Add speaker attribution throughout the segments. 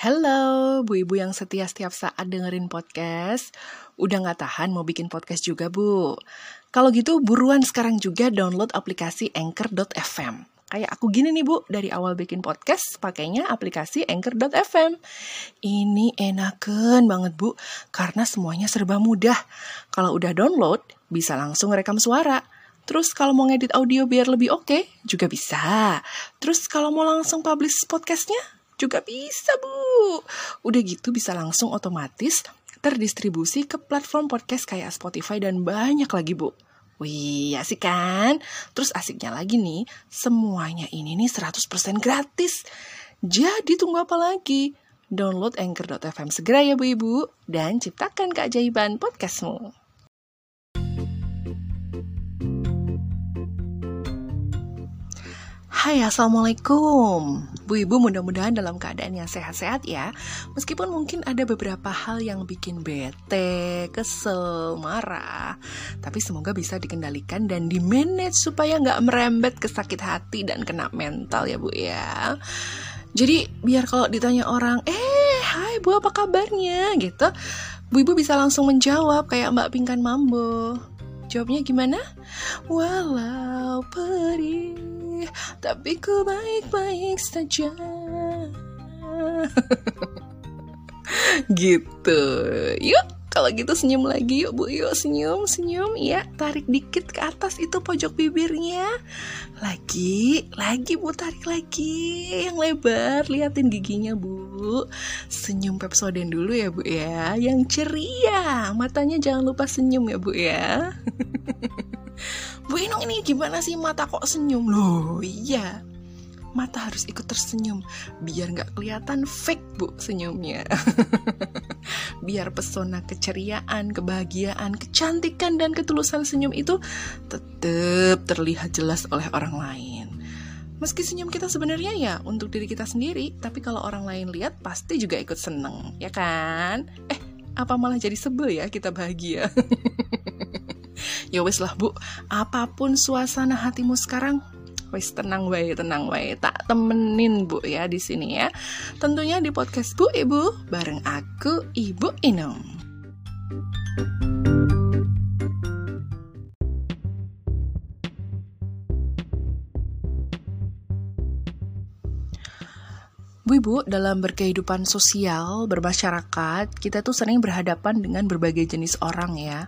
Speaker 1: Halo, bu ibu yang setia setiap saat dengerin podcast. Udah gak tahan mau bikin podcast juga, Bu? Kalau gitu, buruan sekarang juga download aplikasi Anchor.fm. Kayak aku gini nih, Bu, dari awal bikin podcast, pakainya aplikasi Anchor.fm. Ini enaken banget, Bu, karena semuanya serba mudah. Kalau udah download, bisa langsung rekam suara. Terus kalau mau ngedit audio biar lebih oke, okay, juga bisa. Terus kalau mau langsung publish podcastnya, juga bisa bu. Udah gitu bisa langsung otomatis terdistribusi ke platform podcast kayak Spotify dan banyak lagi bu. Wih, asik kan? Terus asiknya lagi nih, semuanya ini nih 100% gratis. Jadi tunggu apa lagi? Download Anchor.fm segera ya Bu Ibu dan ciptakan keajaiban podcastmu. Hai, Assalamualaikum. Bu Ibu mudah-mudahan dalam keadaan yang sehat-sehat ya. Meskipun mungkin ada beberapa hal yang bikin bete, kesel, marah. Tapi semoga bisa dikendalikan dan di-manage supaya nggak merembet ke sakit hati dan kena mental ya Bu ya. Jadi biar kalau ditanya orang, eh hai Bu apa kabarnya gitu. Bu Ibu bisa langsung menjawab kayak Mbak Pingkan Mambo. Jawabnya gimana? Walau perih tapi ku baik-baik saja. gitu. Yuk, kalau gitu senyum lagi yuk Bu, yuk senyum, senyum ya. Tarik dikit ke atas itu pojok bibirnya. Lagi, lagi Bu, tarik lagi yang lebar. Liatin giginya Bu. Senyum Pepsoden dulu ya Bu ya, yang ceria. Matanya jangan lupa senyum ya Bu ya. Bu Inung ini gimana sih mata kok senyum? Loh iya. Mata harus ikut tersenyum biar nggak kelihatan fake bu senyumnya. Biar pesona keceriaan kebahagiaan kecantikan dan ketulusan senyum itu tetap terlihat jelas oleh orang lain. Meski senyum kita sebenarnya ya untuk diri kita sendiri tapi kalau orang lain lihat pasti juga ikut seneng ya kan? Eh apa malah jadi sebel ya kita bahagia ya wes lah bu. Apa pun suasana hatimu sekarang wes tenang wae tenang wae. Tak temenin bu ya di sini ya. Tentunya di podcast bu ibu bareng aku ibu Inung Bu Ibu, dalam berkehidupan sosial, bermasyarakat, kita tuh sering berhadapan dengan berbagai jenis orang ya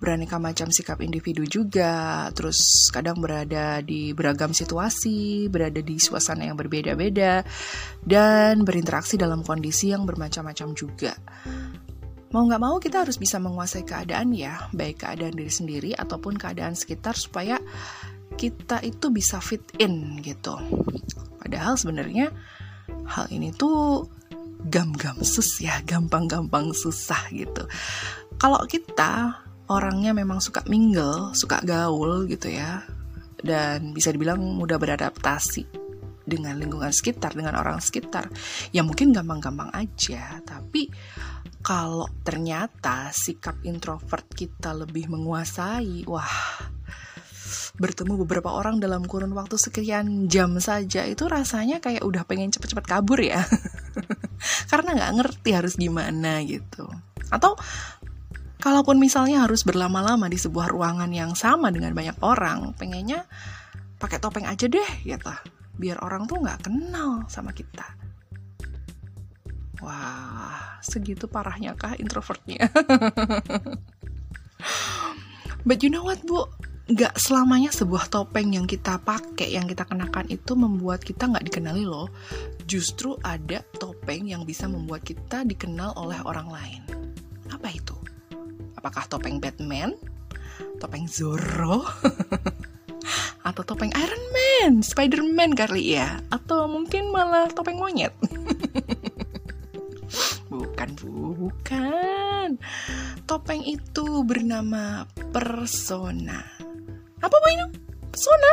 Speaker 1: beraneka macam sikap individu juga, terus kadang berada di beragam situasi, berada di suasana yang berbeda-beda, dan berinteraksi dalam kondisi yang bermacam-macam juga. Mau nggak mau kita harus bisa menguasai keadaan ya, baik keadaan diri sendiri ataupun keadaan sekitar supaya kita itu bisa fit in gitu. Padahal sebenarnya hal ini tuh gam-gam sus ya, gampang-gampang susah gitu. Kalau kita orangnya memang suka mingle, suka gaul gitu ya. Dan bisa dibilang mudah beradaptasi dengan lingkungan sekitar, dengan orang sekitar. Ya mungkin gampang-gampang aja, tapi kalau ternyata sikap introvert kita lebih menguasai, wah bertemu beberapa orang dalam kurun waktu sekian jam saja itu rasanya kayak udah pengen cepet-cepet kabur ya karena nggak ngerti harus gimana gitu atau kalaupun misalnya harus berlama-lama di sebuah ruangan yang sama dengan banyak orang, pengennya pakai topeng aja deh, ya tah. Biar orang tuh nggak kenal sama kita. Wah, segitu parahnya kah introvertnya? But you know what, Bu? Gak selamanya sebuah topeng yang kita pakai, yang kita kenakan itu membuat kita nggak dikenali loh. Justru ada topeng yang bisa membuat kita dikenal oleh orang lain. Apa itu? Apakah topeng Batman? Topeng Zorro? atau topeng Iron Man, Spider-Man kali ya? Atau mungkin malah topeng monyet? bukan, Bu, bukan. Topeng itu bernama persona. Apa Bu ini? Persona?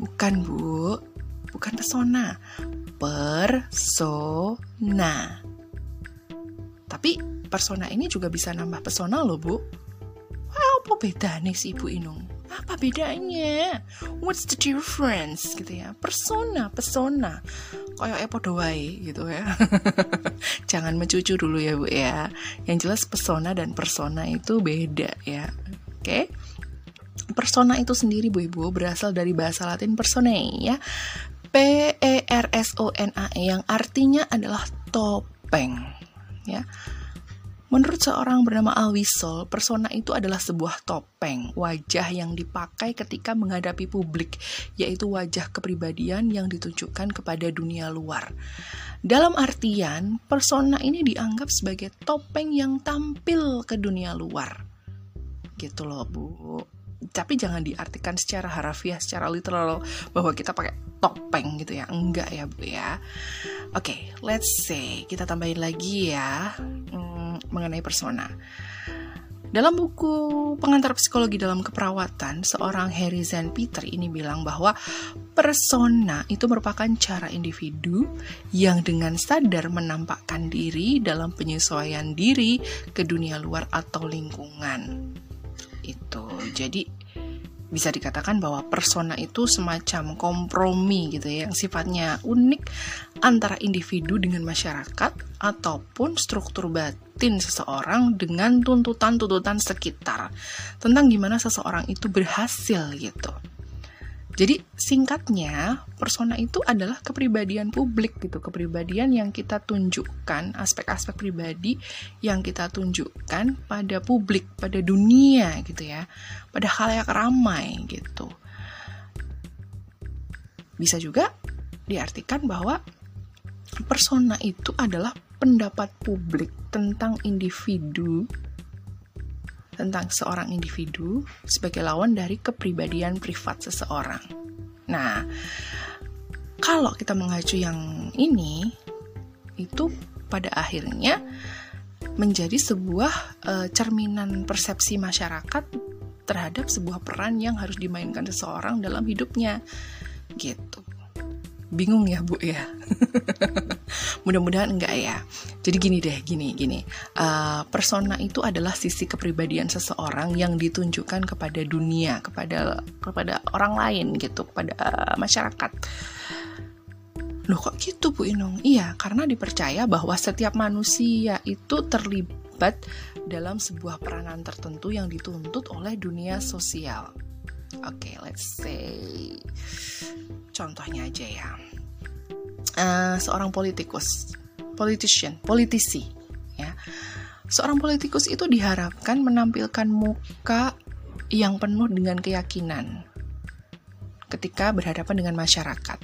Speaker 1: Bukan, Bu. Bukan persona. Persona. Tapi persona ini juga bisa nambah pesona loh bu. Apa bedanya sih Ibu Inung? Apa bedanya? What's the difference gitu ya? Persona, persona. koyo epo doai gitu ya jangan mencucu dulu ya bu ya yang jelas pesona dan persona itu beda ya oke okay? persona itu sendiri bu ibu berasal dari bahasa Latin persone ya P E R S O N A E yang artinya adalah topeng ya Menurut seorang bernama Alwisol, persona itu adalah sebuah topeng, wajah yang dipakai ketika menghadapi publik, yaitu wajah kepribadian yang ditunjukkan kepada dunia luar. Dalam artian, persona ini dianggap sebagai topeng yang tampil ke dunia luar. Gitu loh, Bu. Tapi jangan diartikan secara harafiah secara literal bahwa kita pakai topeng gitu ya. Enggak ya bu ya. Oke okay, let's say kita tambahin lagi ya. Hmm, mengenai persona dalam buku pengantar psikologi dalam keperawatan, seorang Harry Zan Peter ini bilang bahwa persona itu merupakan cara individu yang dengan sadar menampakkan diri dalam penyesuaian diri ke dunia luar atau lingkungan itu. Jadi bisa dikatakan bahwa persona itu semacam kompromi gitu ya yang sifatnya unik antara individu dengan masyarakat ataupun struktur batin seseorang dengan tuntutan-tuntutan sekitar tentang gimana seseorang itu berhasil gitu. Jadi singkatnya, persona itu adalah kepribadian publik gitu, kepribadian yang kita tunjukkan, aspek-aspek pribadi yang kita tunjukkan pada publik, pada dunia gitu ya, pada hal yang ramai gitu. Bisa juga diartikan bahwa persona itu adalah pendapat publik tentang individu tentang seorang individu sebagai lawan dari kepribadian privat seseorang. Nah, kalau kita mengacu yang ini, itu pada akhirnya menjadi sebuah e, cerminan persepsi masyarakat terhadap sebuah peran yang harus dimainkan seseorang dalam hidupnya, gitu bingung ya bu ya. Mudah-mudahan enggak ya. Jadi gini deh gini gini. Uh, persona itu adalah sisi kepribadian seseorang yang ditunjukkan kepada dunia kepada kepada orang lain gitu kepada uh, masyarakat. Loh kok gitu Bu Inung? Iya karena dipercaya bahwa setiap manusia itu terlibat dalam sebuah peranan tertentu yang dituntut oleh dunia sosial Oke, okay, let's say contohnya aja ya. Uh, seorang politikus, politician, politisi, ya. Seorang politikus itu diharapkan menampilkan muka yang penuh dengan keyakinan ketika berhadapan dengan masyarakat.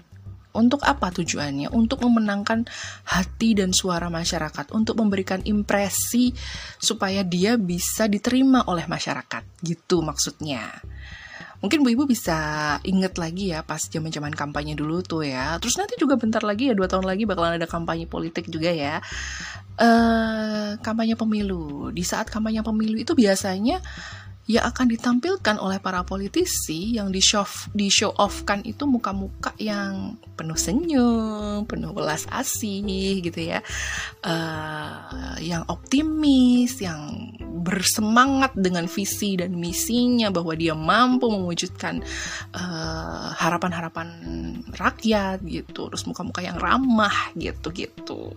Speaker 1: Untuk apa tujuannya? Untuk memenangkan hati dan suara masyarakat, untuk memberikan impresi supaya dia bisa diterima oleh masyarakat. Gitu maksudnya. Mungkin Bu Ibu bisa inget lagi ya pas zaman zaman kampanye dulu tuh ya. Terus nanti juga bentar lagi ya dua tahun lagi bakalan ada kampanye politik juga ya. Uh, kampanye pemilu. Di saat kampanye pemilu itu biasanya ya akan ditampilkan oleh para politisi yang di show di show off kan itu muka-muka yang penuh senyum, penuh belas asih gitu ya, uh, yang optimis, yang bersemangat dengan visi dan misinya bahwa dia mampu mewujudkan eh, harapan-harapan rakyat gitu, terus muka-muka yang ramah gitu gitu.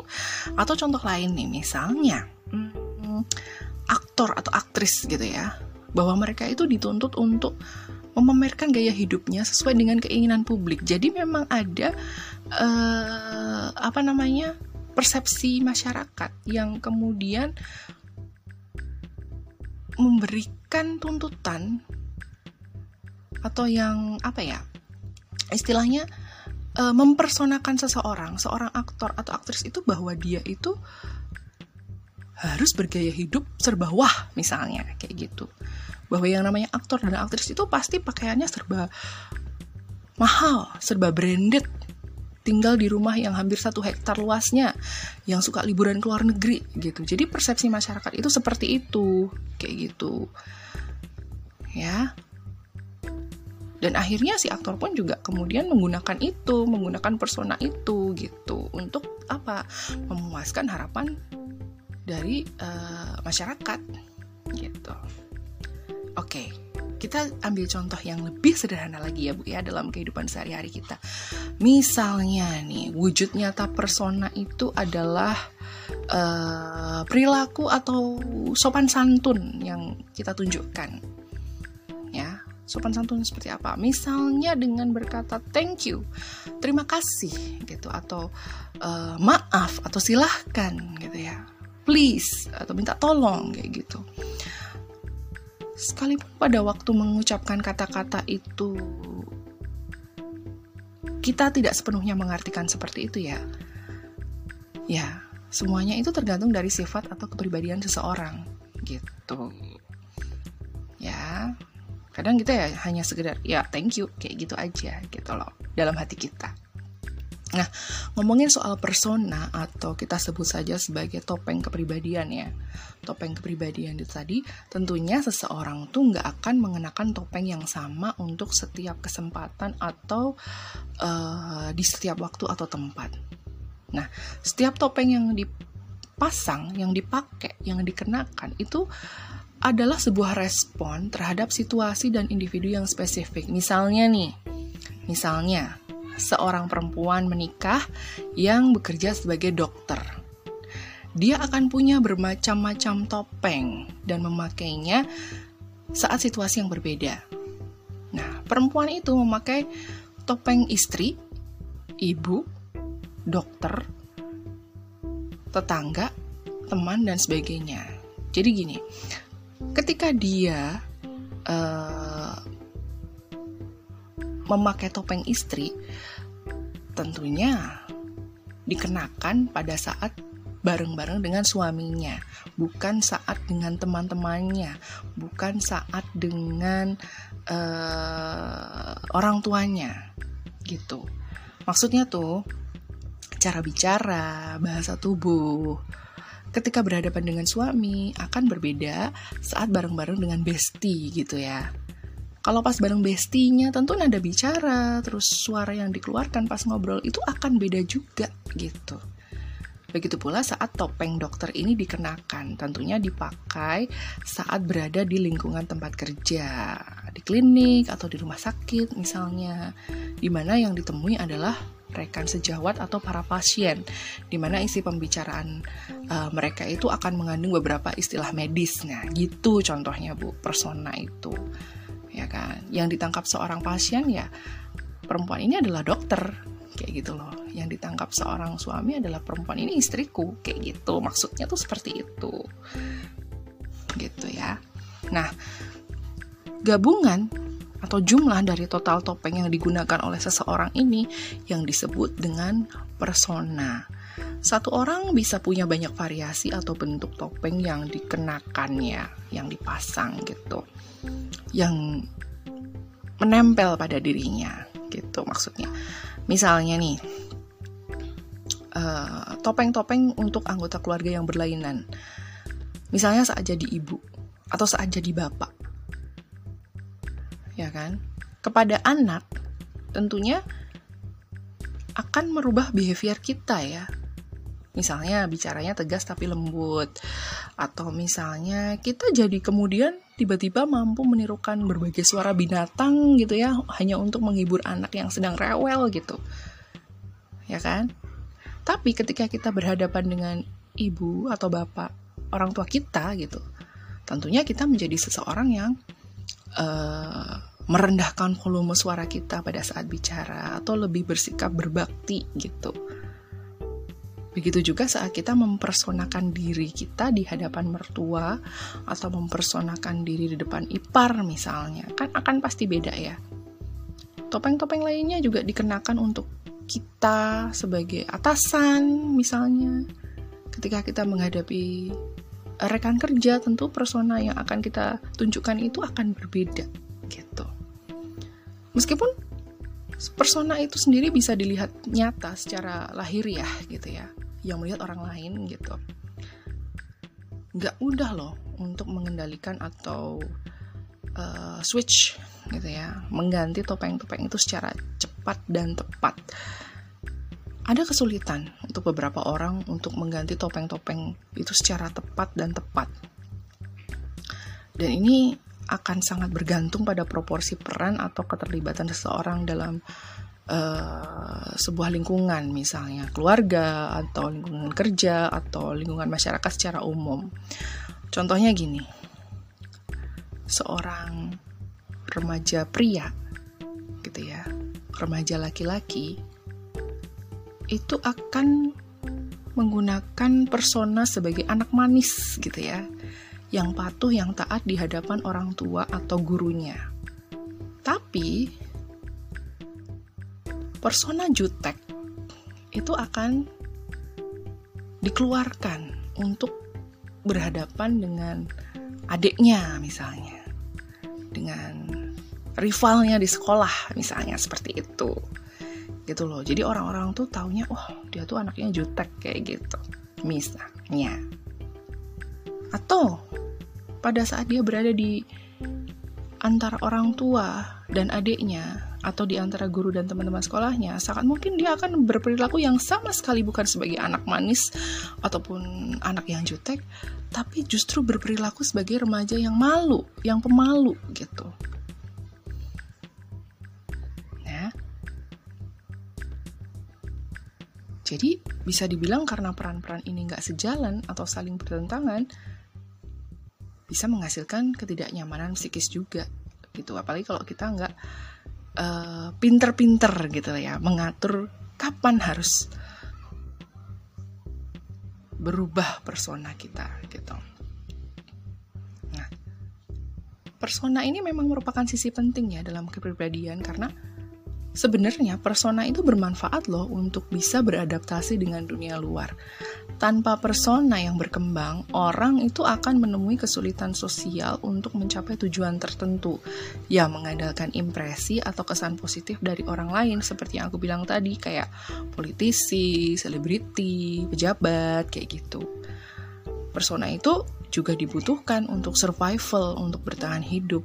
Speaker 1: Atau contoh lain nih misalnya. Hmm, aktor atau aktris gitu ya bahwa mereka itu dituntut untuk memamerkan gaya hidupnya sesuai dengan keinginan publik. Jadi memang ada uh, apa namanya persepsi masyarakat yang kemudian memberikan tuntutan atau yang apa ya istilahnya uh, mempersonakan seseorang, seorang aktor atau aktris itu bahwa dia itu harus bergaya hidup serba wah misalnya kayak gitu bahwa yang namanya aktor dan aktris itu pasti pakaiannya serba mahal serba branded. Tinggal di rumah yang hampir satu hektar luasnya yang suka liburan ke luar negeri gitu. Jadi persepsi masyarakat itu seperti itu kayak gitu. Ya. Dan akhirnya si aktor pun juga kemudian menggunakan itu menggunakan persona itu gitu. Untuk apa? Memuaskan harapan dari uh, masyarakat gitu. Oke, kita ambil contoh yang lebih sederhana lagi ya Bu ya dalam kehidupan sehari-hari kita. Misalnya nih, wujud nyata persona itu adalah uh, perilaku atau sopan santun yang kita tunjukkan. Ya, sopan santun seperti apa? Misalnya dengan berkata thank you, terima kasih gitu atau uh, maaf atau silahkan gitu ya. Please atau minta tolong kayak gitu sekalipun pada waktu mengucapkan kata-kata itu kita tidak sepenuhnya mengartikan seperti itu ya. Ya, semuanya itu tergantung dari sifat atau kepribadian seseorang gitu. Ya, kadang kita ya hanya sekedar ya thank you kayak gitu aja gitu loh dalam hati kita. Nah, ngomongin soal persona atau kita sebut saja sebagai topeng kepribadian ya. Topeng kepribadian itu tadi, tentunya seseorang tuh nggak akan mengenakan topeng yang sama untuk setiap kesempatan atau uh, di setiap waktu atau tempat. Nah, setiap topeng yang dipasang, yang dipakai, yang dikenakan itu adalah sebuah respon terhadap situasi dan individu yang spesifik. Misalnya nih, misalnya seorang perempuan menikah yang bekerja sebagai dokter. Dia akan punya bermacam-macam topeng dan memakainya saat situasi yang berbeda. Nah, perempuan itu memakai topeng istri, ibu, dokter, tetangga, teman, dan sebagainya. Jadi gini, ketika dia uh, memakai topeng istri tentunya dikenakan pada saat bareng-bareng dengan suaminya, bukan saat dengan teman-temannya, bukan saat dengan uh, orang tuanya, gitu. Maksudnya tuh cara bicara, bahasa tubuh, ketika berhadapan dengan suami akan berbeda saat bareng-bareng dengan bestie gitu ya. Kalau pas bareng bestinya tentu nada bicara, terus suara yang dikeluarkan pas ngobrol itu akan beda juga gitu. Begitu pula saat topeng dokter ini dikenakan, tentunya dipakai saat berada di lingkungan tempat kerja, di klinik atau di rumah sakit misalnya, di mana yang ditemui adalah rekan sejawat atau para pasien, di mana isi pembicaraan uh, mereka itu akan mengandung beberapa istilah medis. Nah, gitu contohnya Bu, persona itu yang ditangkap seorang pasien ya perempuan ini adalah dokter kayak gitu loh. Yang ditangkap seorang suami adalah perempuan ini istriku kayak gitu. Maksudnya tuh seperti itu. Gitu ya. Nah gabungan atau jumlah dari total topeng yang digunakan oleh seseorang ini yang disebut dengan persona. Satu orang bisa punya banyak variasi atau bentuk topeng yang dikenakannya, yang dipasang gitu. Yang menempel pada dirinya gitu maksudnya. Misalnya nih eh, topeng-topeng uh, untuk anggota keluarga yang berlainan. Misalnya saat jadi ibu atau saat jadi bapak. Ya kan? Kepada anak tentunya akan merubah behavior kita ya Misalnya bicaranya tegas tapi lembut. Atau misalnya kita jadi kemudian tiba-tiba mampu menirukan berbagai suara binatang gitu ya hanya untuk menghibur anak yang sedang rewel gitu. Ya kan? Tapi ketika kita berhadapan dengan ibu atau bapak, orang tua kita gitu. Tentunya kita menjadi seseorang yang uh, merendahkan volume suara kita pada saat bicara atau lebih bersikap berbakti gitu Begitu juga saat kita mempersonakan diri kita di hadapan mertua atau mempersonakan diri di depan ipar misalnya, kan akan pasti beda ya. Topeng-topeng lainnya juga dikenakan untuk kita sebagai atasan misalnya. Ketika kita menghadapi rekan kerja, tentu persona yang akan kita tunjukkan itu akan berbeda gitu. Meskipun persona itu sendiri bisa dilihat nyata secara lahiriah gitu ya yang melihat orang lain gitu. Nggak mudah loh untuk mengendalikan atau uh, switch gitu ya mengganti topeng-topeng itu secara cepat dan tepat. Ada kesulitan untuk beberapa orang untuk mengganti topeng-topeng itu secara tepat dan tepat. Dan ini akan sangat bergantung pada proporsi peran atau keterlibatan seseorang dalam uh, sebuah lingkungan, misalnya keluarga atau lingkungan kerja atau lingkungan masyarakat secara umum. Contohnya gini, seorang remaja pria, gitu ya, remaja laki-laki, itu akan menggunakan persona sebagai anak manis, gitu ya yang patuh, yang taat di hadapan orang tua atau gurunya. Tapi, persona jutek itu akan dikeluarkan untuk berhadapan dengan adiknya misalnya. Dengan rivalnya di sekolah misalnya seperti itu. Gitu loh. Jadi orang-orang tuh taunya, oh dia tuh anaknya jutek kayak gitu. Misalnya. Atau pada saat dia berada di antara orang tua dan adiknya atau di antara guru dan teman-teman sekolahnya, sangat mungkin dia akan berperilaku yang sama sekali bukan sebagai anak manis ataupun anak yang jutek, tapi justru berperilaku sebagai remaja yang malu, yang pemalu gitu. Nah, jadi bisa dibilang karena peran-peran ini nggak sejalan atau saling bertentangan, bisa menghasilkan ketidaknyamanan psikis juga gitu apalagi kalau kita nggak uh, pinter-pinter gitu ya mengatur kapan harus berubah persona kita gitu. Nah persona ini memang merupakan sisi penting ya dalam kepribadian karena Sebenarnya persona itu bermanfaat loh untuk bisa beradaptasi dengan dunia luar. Tanpa persona yang berkembang, orang itu akan menemui kesulitan sosial untuk mencapai tujuan tertentu yang mengandalkan impresi atau kesan positif dari orang lain seperti yang aku bilang tadi kayak politisi, selebriti, pejabat kayak gitu. Persona itu juga dibutuhkan untuk survival, untuk bertahan hidup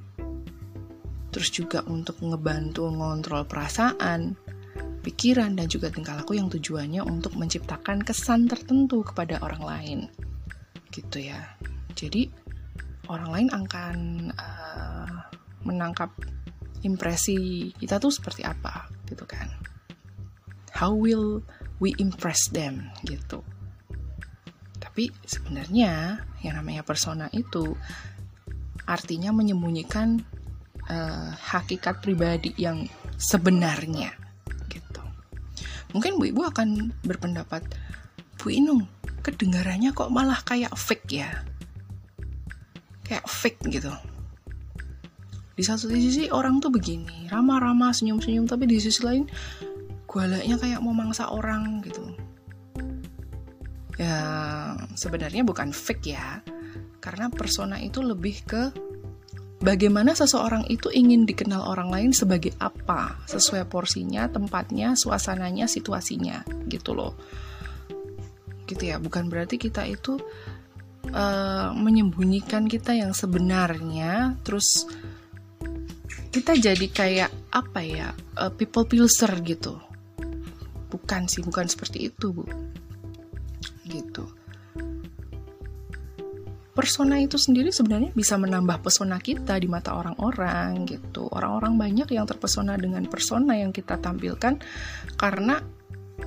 Speaker 1: terus juga untuk ngebantu ngontrol perasaan, pikiran, dan juga tingkah laku yang tujuannya untuk menciptakan kesan tertentu kepada orang lain. Gitu ya. Jadi, orang lain akan uh, menangkap impresi kita tuh seperti apa, gitu kan. How will we impress them, gitu. Tapi sebenarnya yang namanya persona itu artinya menyembunyikan uh, hakikat pribadi yang sebenarnya gitu. Mungkin Bu Ibu akan berpendapat, Bu Inung, kedengarannya kok malah kayak fake ya? Kayak fake gitu. Di satu sisi orang tuh begini, ramah-ramah, senyum-senyum, tapi di sisi lain gualanya kayak mau mangsa orang gitu. Ya, sebenarnya bukan fake ya. Karena persona itu lebih ke bagaimana seseorang itu ingin dikenal orang lain sebagai apa sesuai porsinya, tempatnya, suasananya, situasinya gitu loh. Gitu ya, bukan berarti kita itu uh, menyembunyikan kita yang sebenarnya terus kita jadi kayak apa ya, uh, people pleaser gitu. Bukan sih, bukan seperti itu, Bu. Persona itu sendiri sebenarnya bisa menambah pesona kita di mata orang-orang gitu. Orang-orang banyak yang terpesona dengan persona yang kita tampilkan karena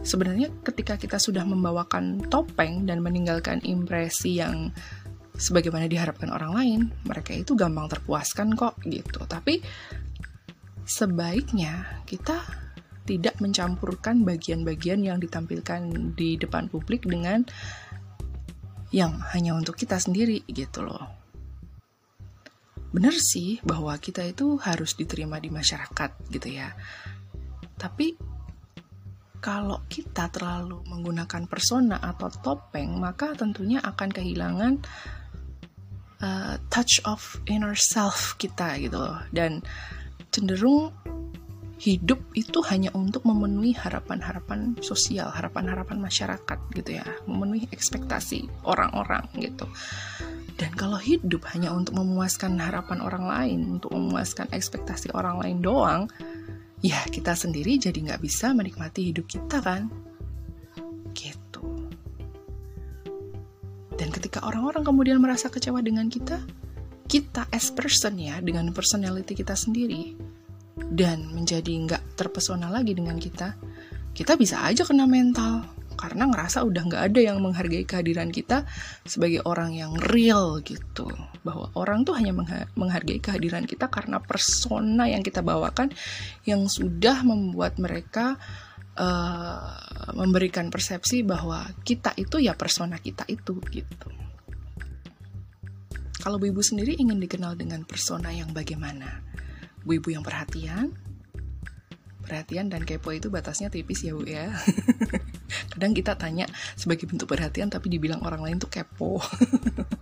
Speaker 1: sebenarnya ketika kita sudah membawakan topeng dan meninggalkan impresi yang sebagaimana diharapkan orang lain, mereka itu gampang terpuaskan kok gitu. Tapi sebaiknya kita tidak mencampurkan bagian-bagian yang ditampilkan di depan publik dengan yang hanya untuk kita sendiri gitu loh. Bener sih bahwa kita itu harus diterima di masyarakat gitu ya. Tapi kalau kita terlalu menggunakan persona atau topeng, maka tentunya akan kehilangan uh, touch of inner self kita gitu loh. Dan cenderung hidup itu hanya untuk memenuhi harapan-harapan sosial, harapan-harapan masyarakat gitu ya, memenuhi ekspektasi orang-orang gitu. Dan kalau hidup hanya untuk memuaskan harapan orang lain, untuk memuaskan ekspektasi orang lain doang, ya kita sendiri jadi nggak bisa menikmati hidup kita kan. Gitu. Dan ketika orang-orang kemudian merasa kecewa dengan kita, kita as person ya dengan personality kita sendiri dan menjadi nggak terpesona lagi dengan kita, kita bisa aja kena mental. Karena ngerasa udah nggak ada yang menghargai kehadiran kita sebagai orang yang real gitu. Bahwa orang tuh hanya menghargai kehadiran kita karena persona yang kita bawakan yang sudah membuat mereka uh, memberikan persepsi bahwa kita itu ya persona kita itu gitu. Kalau Bu Ibu sendiri ingin dikenal dengan persona yang bagaimana? Bu Ibu yang perhatian? Perhatian dan kepo itu batasnya tipis ya Bu ya. Kadang kita tanya sebagai bentuk perhatian tapi dibilang orang lain tuh kepo.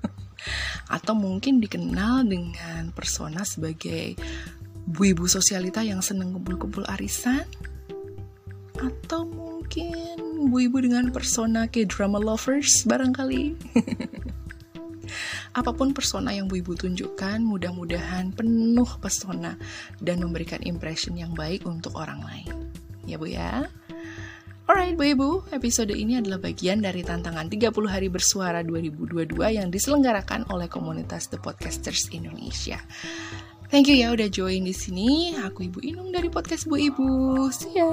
Speaker 1: Atau mungkin dikenal dengan persona sebagai Bu Ibu sosialita yang seneng kumpul-kumpul arisan? Atau mungkin Bu Ibu dengan persona kayak drama lovers barangkali? Apa pun persona yang Bu Ibu tunjukkan, mudah-mudahan penuh pesona dan memberikan impression yang baik untuk orang lain. Ya Bu ya? Alright Bu Ibu, episode ini adalah bagian dari tantangan 30 hari bersuara 2022 yang diselenggarakan oleh komunitas The Podcasters Indonesia. Thank you ya udah join di sini. Aku Ibu Inung dari podcast Bu Ibu. See ya.